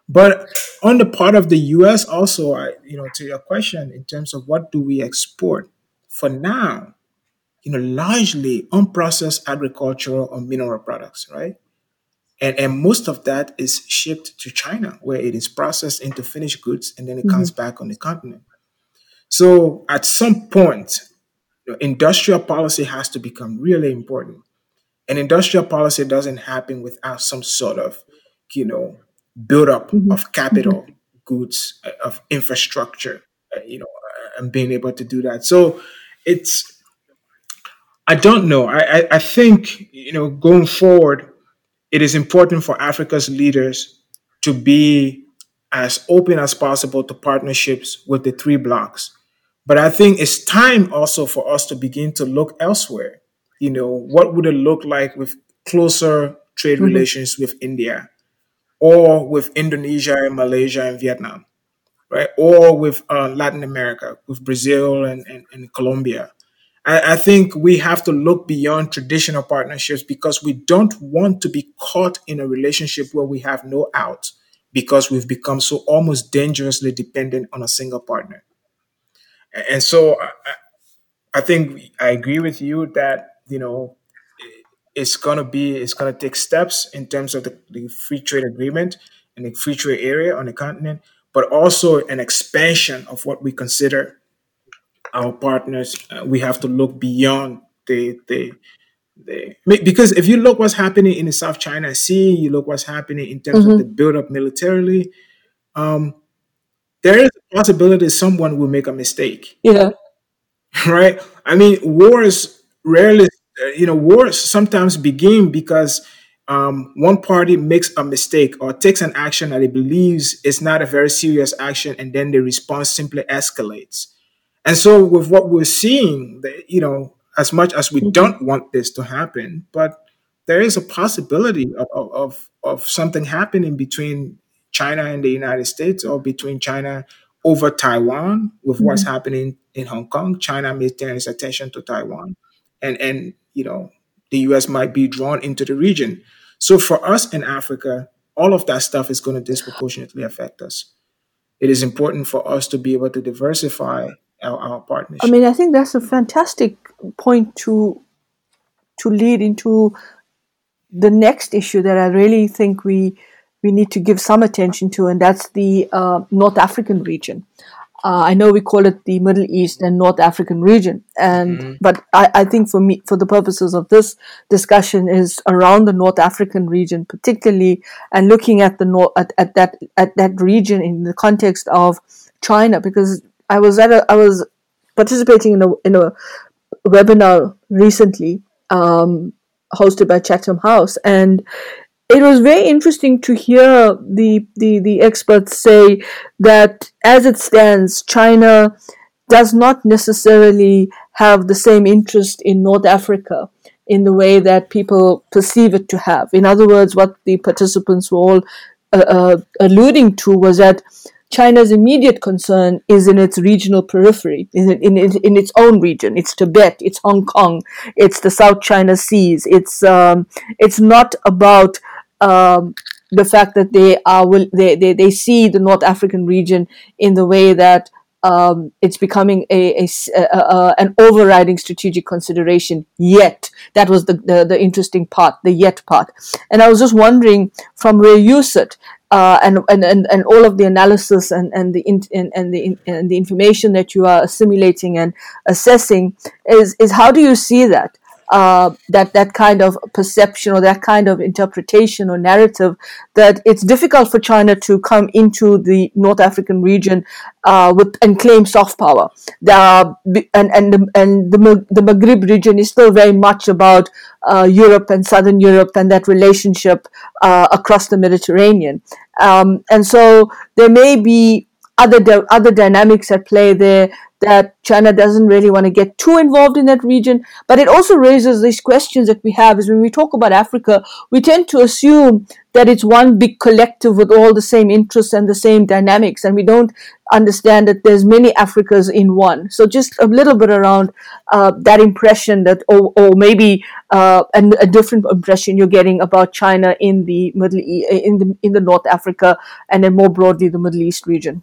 But on the part of the U.S., also, I, you know, to your question in terms of what do we export for now, you know, largely unprocessed agricultural or mineral products, right? And, and most of that is shipped to China, where it is processed into finished goods and then it mm-hmm. comes back on the continent. So at some point, industrial policy has to become really important. And industrial policy doesn't happen without some sort of, you know, buildup mm-hmm. of capital, mm-hmm. goods, uh, of infrastructure, uh, you know, uh, and being able to do that. So it's, I don't know. I, I, I think, you know, going forward, it is important for Africa's leaders to be as open as possible to partnerships with the three blocs. But I think it's time also for us to begin to look elsewhere. You know, what would it look like with closer trade mm-hmm. relations with India or with Indonesia and Malaysia and Vietnam, right? Or with uh, Latin America, with Brazil and, and, and Colombia. I, I think we have to look beyond traditional partnerships because we don't want to be caught in a relationship where we have no out because we've become so almost dangerously dependent on a single partner. And so I, I think I agree with you that, you know, it's gonna be it's gonna take steps in terms of the, the, free trade agreement and the free trade area on the continent, but also an expansion of what we consider our partners, uh, we have to look beyond the the the because if you look what's happening in the South China Sea, you look what's happening in terms mm-hmm. of the buildup militarily. Um, there is a possibility someone will make a mistake. Yeah. Right. I mean, wars rarely, uh, you know, wars sometimes begin because um, one party makes a mistake or takes an action that it believes is not a very serious action, and then the response simply escalates. And so, with what we're seeing, you know, as much as we mm-hmm. don't want this to happen, but there is a possibility of, of, of something happening between China and the United States or between China over Taiwan with mm-hmm. what's happening in Hong Kong. China may turn its attention to Taiwan. And, and, you know, the US might be drawn into the region. So for us in Africa, all of that stuff is going to disproportionately affect us. It is important for us to be able to diversify our, our partnership. I mean, I think that's a fantastic point to to lead into the next issue that I really think we we need to give some attention to, and that's the uh, North African region. Uh, I know we call it the Middle East and North African region, and mm-hmm. but I, I, think for me, for the purposes of this discussion, is around the North African region, particularly, and looking at the north at, at that at that region in the context of China, because I was at a I was participating in a in a webinar recently um, hosted by Chatham House, and it was very interesting to hear the, the the experts say that as it stands, China does not necessarily have the same interest in North Africa in the way that people perceive it to have. In other words, what the participants were all uh, uh, alluding to was that China's immediate concern is in its regional periphery, in, in, in its own region. It's Tibet, it's Hong Kong, it's the South China Seas. It's, um, it's not about um, the fact that they are will they, they, they see the North African region in the way that um, it's becoming a, a, a, a, an overriding strategic consideration yet. That was the, the, the interesting part, the yet part. And I was just wondering from where you sit, uh, and, and, and, and all of the analysis and, and, the, in, and, and, the, and the information that you are assimilating and assessing is, is how do you see that? Uh, that that kind of perception or that kind of interpretation or narrative that it's difficult for China to come into the North African region uh, with and claim soft power. The, and and the, and the the Maghreb region is still very much about uh, Europe and Southern Europe and that relationship uh, across the Mediterranean. Um, and so there may be other other dynamics at play there that China doesn't really want to get too involved in that region. But it also raises these questions that we have is when we talk about Africa, we tend to assume that it's one big collective with all the same interests and the same dynamics, and we don't understand that there's many Africas in one. So just a little bit around uh, that impression that, or, or maybe uh, a, a different impression you're getting about China in the Middle East, in the in the North Africa, and then more broadly the Middle East region.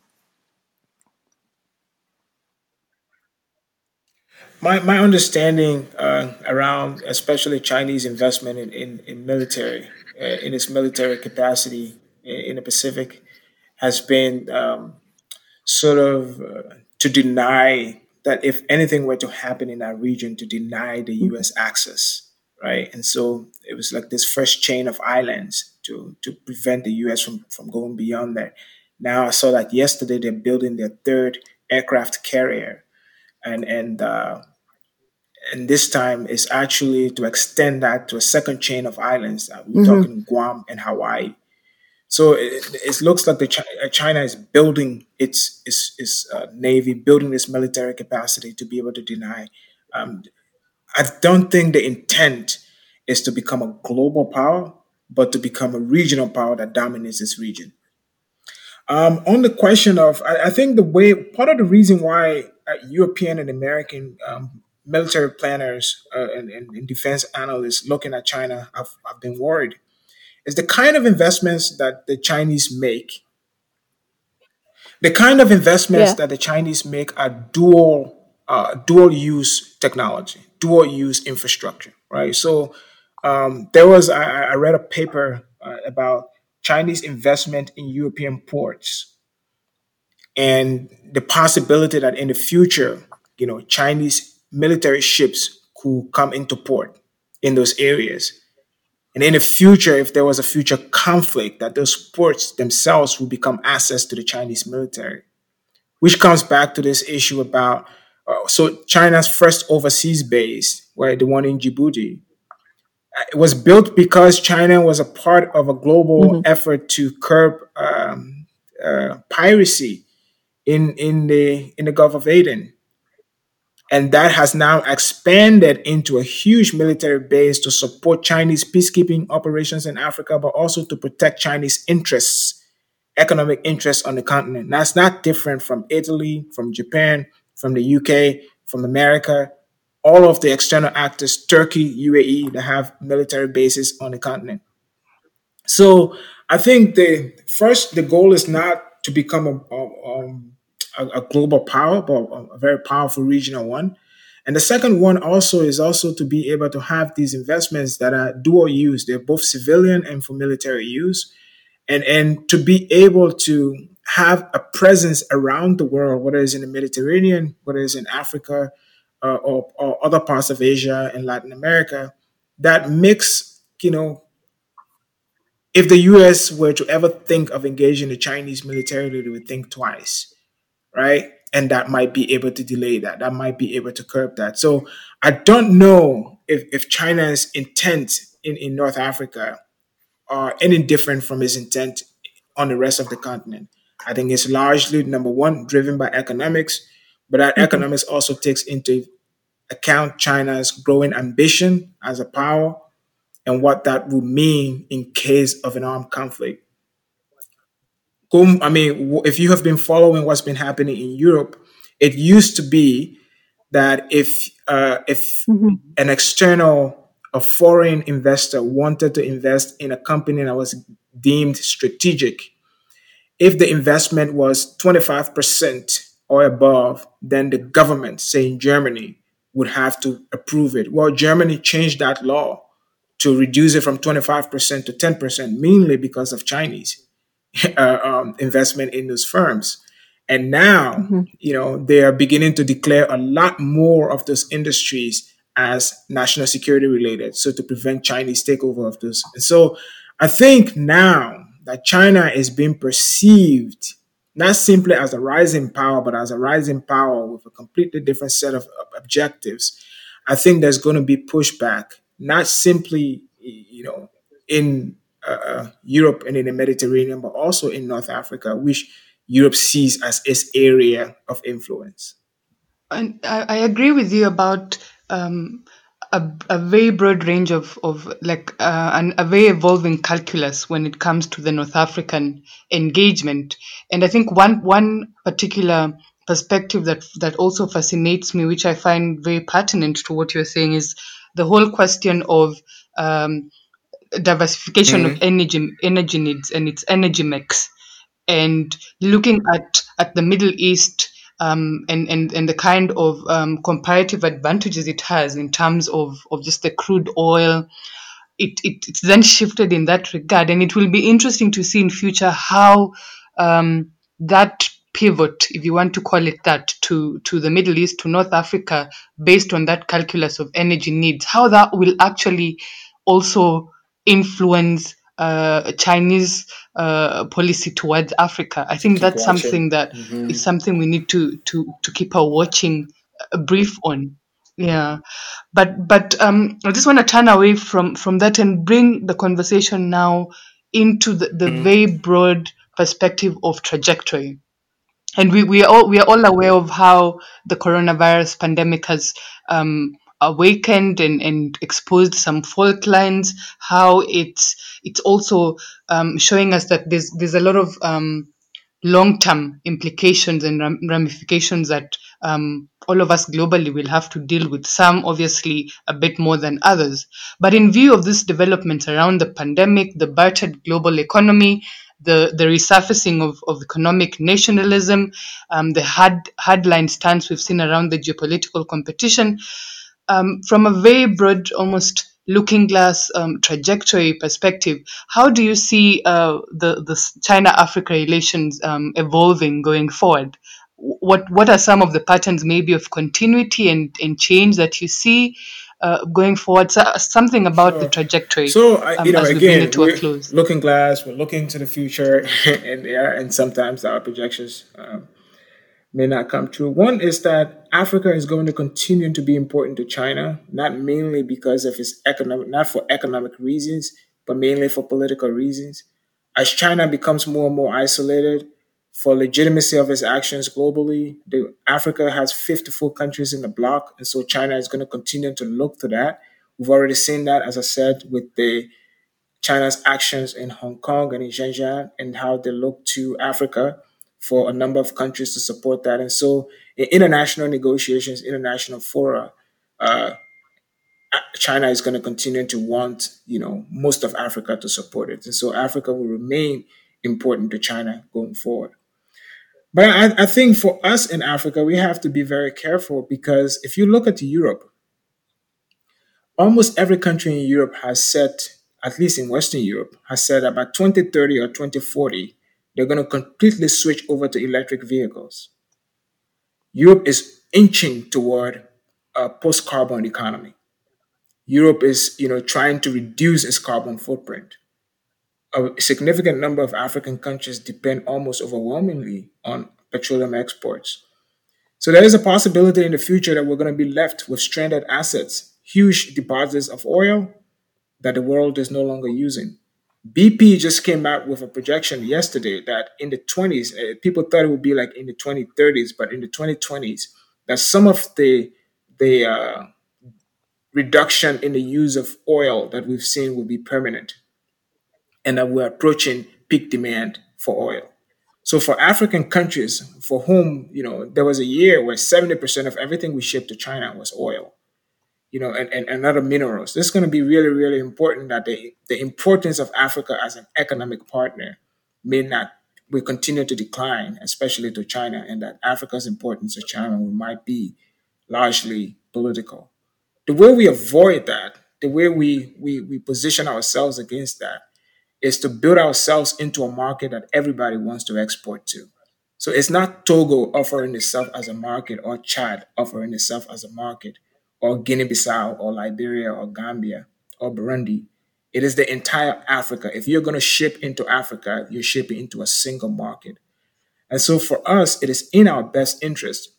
My, my understanding uh, around especially Chinese investment in, in, in military, uh, in its military capacity in, in the Pacific, has been um, sort of uh, to deny that if anything were to happen in that region, to deny the U.S. access, right? And so it was like this first chain of islands to to prevent the U.S. from from going beyond that. Now I saw that yesterday they're building their third aircraft carrier, and and uh, and this time is actually to extend that to a second chain of islands. Uh, we're mm-hmm. talking Guam and Hawaii. So it, it looks like the uh, China is building its its, its uh, navy, building this military capacity to be able to deny. Um, I don't think the intent is to become a global power, but to become a regional power that dominates this region. Um, on the question of, I, I, think the way part of the reason why European and American um, military planners uh, and, and, defense analysts looking at China have, have been worried is the kind of investments that the Chinese make. The kind of investments yeah. that the Chinese make are dual uh, dual use technology, dual use infrastructure, right? So um, there was I, I, read a paper uh, about Chinese investment in European ports and the possibility that in the future, you know, Chinese military ships could come into port in those areas. And in the future, if there was a future conflict, that those ports themselves would become assets to the Chinese military, which comes back to this issue about uh, so China's first overseas base, where the one in Djibouti, uh, it was built because China was a part of a global mm-hmm. effort to curb um, uh, piracy in in the in the Gulf of Aden. And that has now expanded into a huge military base to support Chinese peacekeeping operations in Africa, but also to protect Chinese interests, economic interests on the continent. That's not different from Italy, from Japan, from the UK, from America, all of the external actors, Turkey, UAE, that have military bases on the continent. So I think the first, the goal is not to become a, a um, a, a global power, but a very powerful regional one. And the second one also is also to be able to have these investments that are dual use. They're both civilian and for military use. And, and to be able to have a presence around the world, whether it's in the Mediterranean, whether it's in Africa, uh, or, or other parts of Asia and Latin America, that makes, you know, if the US were to ever think of engaging the Chinese militarily, they would think twice right? And that might be able to delay that. That might be able to curb that. So I don't know if, if China's intent in, in North Africa are any different from his intent on the rest of the continent. I think it's largely number one driven by economics, but that mm-hmm. economics also takes into account China's growing ambition as a power and what that would mean in case of an armed conflict. I mean, if you have been following what's been happening in Europe, it used to be that if uh, if mm-hmm. an external, a foreign investor wanted to invest in a company that was deemed strategic, if the investment was 25% or above, then the government, say in Germany, would have to approve it. Well, Germany changed that law to reduce it from 25% to 10%, mainly because of Chinese. uh, um, investment in those firms. And now, mm-hmm. you know, they are beginning to declare a lot more of those industries as national security related, so to prevent Chinese takeover of those. And so I think now that China is being perceived not simply as a rising power, but as a rising power with a completely different set of objectives, I think there's going to be pushback, not simply, you know, in uh, Europe and in the Mediterranean, but also in North Africa, which Europe sees as its area of influence. And I, I agree with you about um, a, a very broad range of, of like uh, an, a very evolving calculus when it comes to the North African engagement. And I think one one particular perspective that that also fascinates me, which I find very pertinent to what you're saying, is the whole question of um, diversification mm-hmm. of energy energy needs and its energy mix, and looking at at the Middle East um, and, and, and the kind of um, comparative advantages it has in terms of, of just the crude oil. It, it, it's then shifted in that regard. And it will be interesting to see in future how um, that pivot, if you want to call it that, to, to the Middle East, to North Africa, based on that calculus of energy needs, how that will actually also influence uh, Chinese uh, policy towards Africa. I think that's watching. something that mm-hmm. is something we need to to to keep a watching a brief on. Yeah, but but um, I just want to turn away from from that and bring the conversation now into the, the mm-hmm. very broad perspective of trajectory. And we, we are all we are all aware of how the coronavirus pandemic has um, awakened and, and exposed some fault lines, how it's it's also um, showing us that there's there's a lot of um, long-term implications and ramifications that um, all of us globally will have to deal with. Some obviously a bit more than others. But in view of these developments around the pandemic, the battered global economy, the, the resurfacing of, of economic nationalism, um, the hard hardline stance we've seen around the geopolitical competition, um, from a very broad, almost looking glass um, trajectory perspective, how do you see uh, the the China Africa relations um, evolving going forward? What what are some of the patterns maybe of continuity and, and change that you see uh, going forward? So, something about sure. the trajectory. So I, you um, know, again, we're looking glass. We're looking to the future, and yeah, and sometimes our projections um, may not come true. One is that Africa is going to continue to be important to China, not mainly because of its economic, not for economic reasons, but mainly for political reasons. As China becomes more and more isolated, for legitimacy of its actions globally, the, Africa has 54 countries in the bloc, and so China is going to continue to look to that. We've already seen that, as I said, with the China's actions in Hong Kong and in Xinjiang, and how they look to Africa for a number of countries to support that. And so, in international negotiations, international fora, uh, China is going to continue to want, you know, most of Africa to support it. And so, Africa will remain important to China going forward. But I, I think for us in Africa, we have to be very careful because if you look at Europe, almost every country in Europe has set, at least in Western Europe, has said about 2030 or 2040, they're going to completely switch over to electric vehicles. Europe is inching toward a post-carbon economy. Europe is, you know, trying to reduce its carbon footprint. A significant number of African countries depend almost overwhelmingly on petroleum exports. So there is a possibility in the future that we're going to be left with stranded assets, huge deposits of oil that the world is no longer using. BP just came out with a projection yesterday that in the 20s, uh, people thought it would be like in the 2030s, but in the 2020s, that some of the the uh, reduction in the use of oil that we've seen will be permanent, and that we're approaching peak demand for oil. So for African countries for whom you know there was a year where 70% of everything we shipped to China was oil, you know, and, and, and other minerals. This is going to be really, really important that the, the importance of Africa as an economic partner may not will continue to decline, especially to China, and that Africa's importance to China might be largely political. The way we avoid that, the way we, we, we position ourselves against that, is to build ourselves into a market that everybody wants to export to. So it's not Togo offering itself as a market or Chad offering itself as a market or Guinea Bissau or Liberia or Gambia or Burundi. It is the entire Africa. If you're going to ship into Africa, you're shipping into a single market. And so for us, it is in our best interest,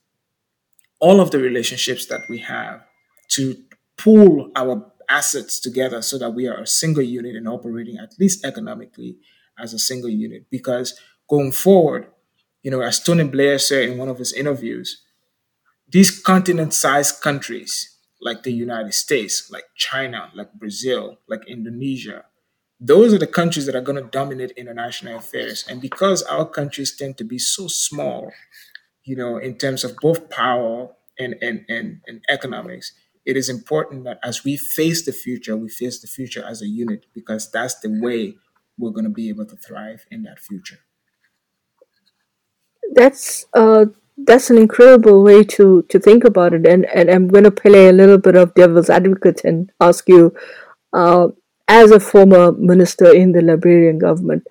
all of the relationships that we have, to pool our assets together so that we are a single unit and operating at least economically as a single unit. Because going forward, you know, as Tony Blair said in one of his interviews, these continent sized countries like the United States, like China, like Brazil, like Indonesia, those are the countries that are going to dominate international affairs. And because our countries tend to be so small, you know, in terms of both power and, and, and, and economics, it is important that as we face the future, we face the future as a unit because that's the way we're going to be able to thrive in that future. That's uh, that's an incredible way to, to think about it, and, and I'm going to play a little bit of devil's advocate and ask you, uh, as a former minister in the Liberian government,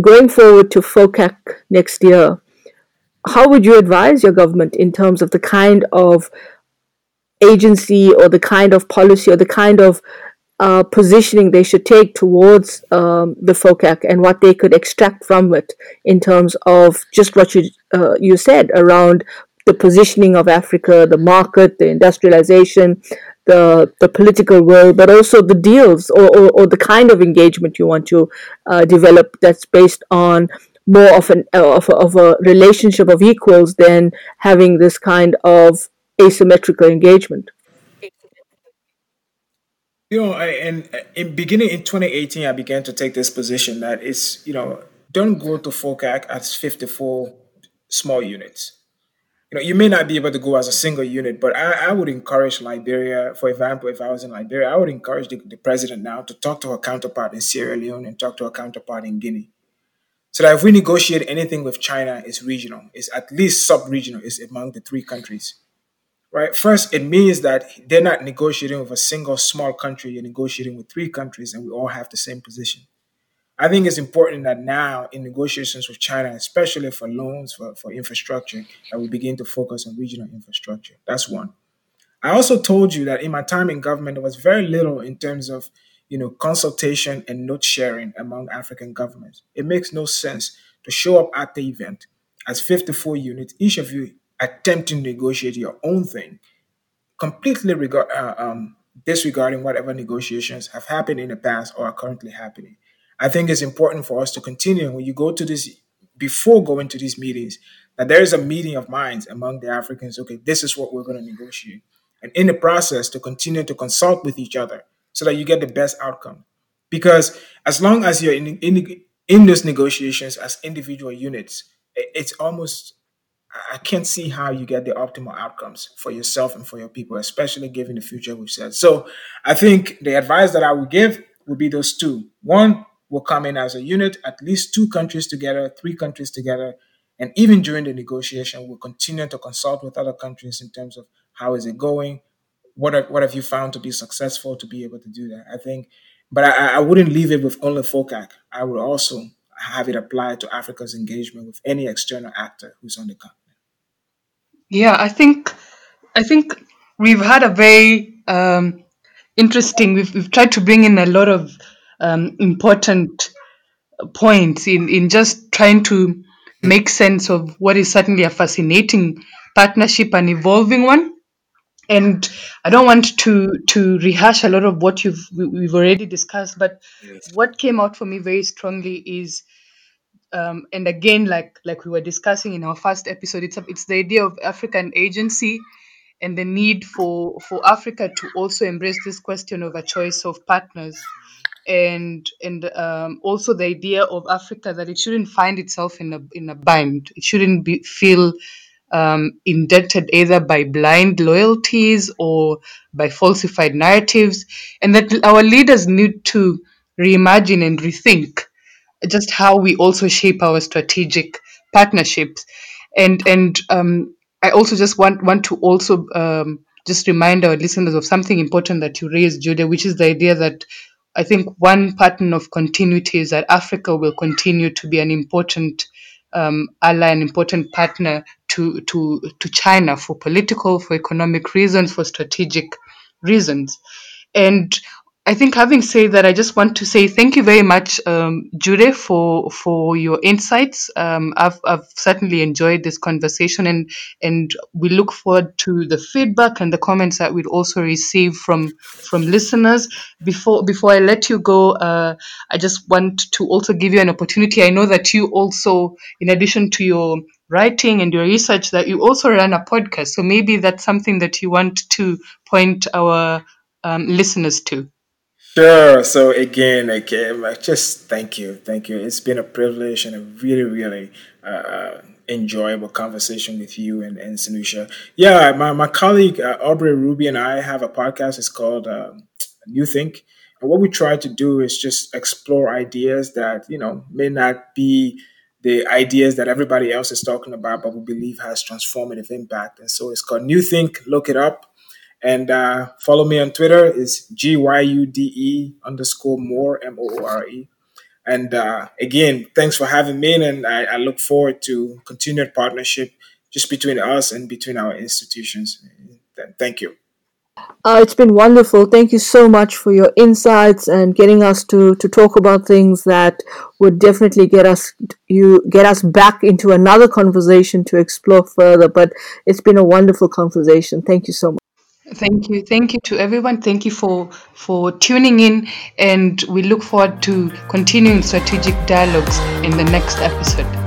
going forward to FOCAC next year, how would you advise your government in terms of the kind of agency or the kind of policy or the kind of uh, positioning they should take towards um, the FOCAC and what they could extract from it in terms of just what you uh, you said around the positioning of Africa, the market, the industrialization, the the political will, but also the deals or, or, or the kind of engagement you want to uh, develop that's based on more of an of a, of a relationship of equals than having this kind of asymmetrical engagement. You know, I, and uh, in beginning in 2018, I began to take this position that it's, you know, don't go to FOCAC as 54 small units. You know, you may not be able to go as a single unit, but I, I would encourage Liberia, for example, if I was in Liberia, I would encourage the, the president now to talk to her counterpart in Sierra Leone and talk to her counterpart in Guinea. So that if we negotiate anything with China, it's regional, it's at least sub-regional, it's among the three countries right? First, it means that they're not negotiating with a single small country, you're negotiating with three countries, and we all have the same position. I think it's important that now in negotiations with China, especially for loans for, for infrastructure, that we begin to focus on regional infrastructure. That's one. I also told you that in my time in government, there was very little in terms of you know consultation and note sharing among African governments. It makes no sense to show up at the event as 54 units, each of you attempting to negotiate your own thing, completely regard, uh, um, disregarding whatever negotiations have happened in the past or are currently happening. I think it's important for us to continue when you go to this before going to these meetings that there is a meeting of minds among the Africans. Okay, this is what we're going to negotiate, and in the process to continue to consult with each other so that you get the best outcome. Because as long as you're in in, in those negotiations as individual units, it's almost I can't see how you get the optimal outcomes for yourself and for your people, especially given the future we've said. So I think the advice that I would give would be those two. One will come in as a unit, at least two countries together, three countries together. And even during the negotiation, we'll continue to consult with other countries in terms of how is it going? What, what have you found to be successful to be able to do that? I think, but I, I wouldn't leave it with only FOCAC. I would also have it apply to Africa's engagement with any external actor who's on the continent. Yeah, I think I think we've had a very um, interesting. We've we've tried to bring in a lot of um, important points in in just trying to make sense of what is certainly a fascinating partnership, an evolving one. And I don't want to to rehash a lot of what you've we've already discussed, but what came out for me very strongly is um, and again like like we were discussing in our first episode it's a, it's the idea of african agency and the need for for africa to also embrace this question of a choice of partners. And and um, also the idea of africa that it shouldn't find itself in a in a bind. It shouldn't be feel um, indebted either by blind loyalties or by falsified narratives and that our leaders need to reimagine and rethink just how we also shape our strategic partnerships. And and um, I also just want want to also um, just remind our listeners of something important that you raised, Julia, which is the idea that I think one pattern of continuity is that Africa will continue to be an important um, ally, an important partner to to to China for political, for economic reasons, for strategic reasons. And I think having said that, I just want to say thank you very much, um, Gyude, for for your insights. Um, I've I've certainly enjoyed this conversation, and and we look forward to the feedback and the comments that we'll also receive from from listeners. Before before I let you go, uh, I just want to also give you an opportunity. I know that you also, in addition to your writing and your research, that you also run a podcast. So maybe that's something that you want to point our um, listeners to. Sure. So again, again, just thank you, thank you. It's been a privilege and a really, really uh, enjoyable conversation with you and, and Sanusha. Yeah, my, my colleague uh, Aubrey Hruby and I have a podcast. It's called uh, New Think, and what we try to do is just explore ideas that you know may not be the ideas that everybody else is talking about, but we believe has transformative impact. And so it's called New Think. Look it up. And uh, follow me on Twitter is G Y U D E underscore Moore M O O R E. And uh, again, thanks for having me, and I, I, look forward to continued partnership just between us and between our institutions. Thank you. Uh, it's been wonderful. Thank you so much for your insights and getting us to, to talk about things that would definitely get us you get us back into another conversation to explore further. But it's been a wonderful conversation. Thank you so much. Thank you. Thank you to everyone. Thank you for for tuning in and we look forward to continuing strategic dialogues in the next episode.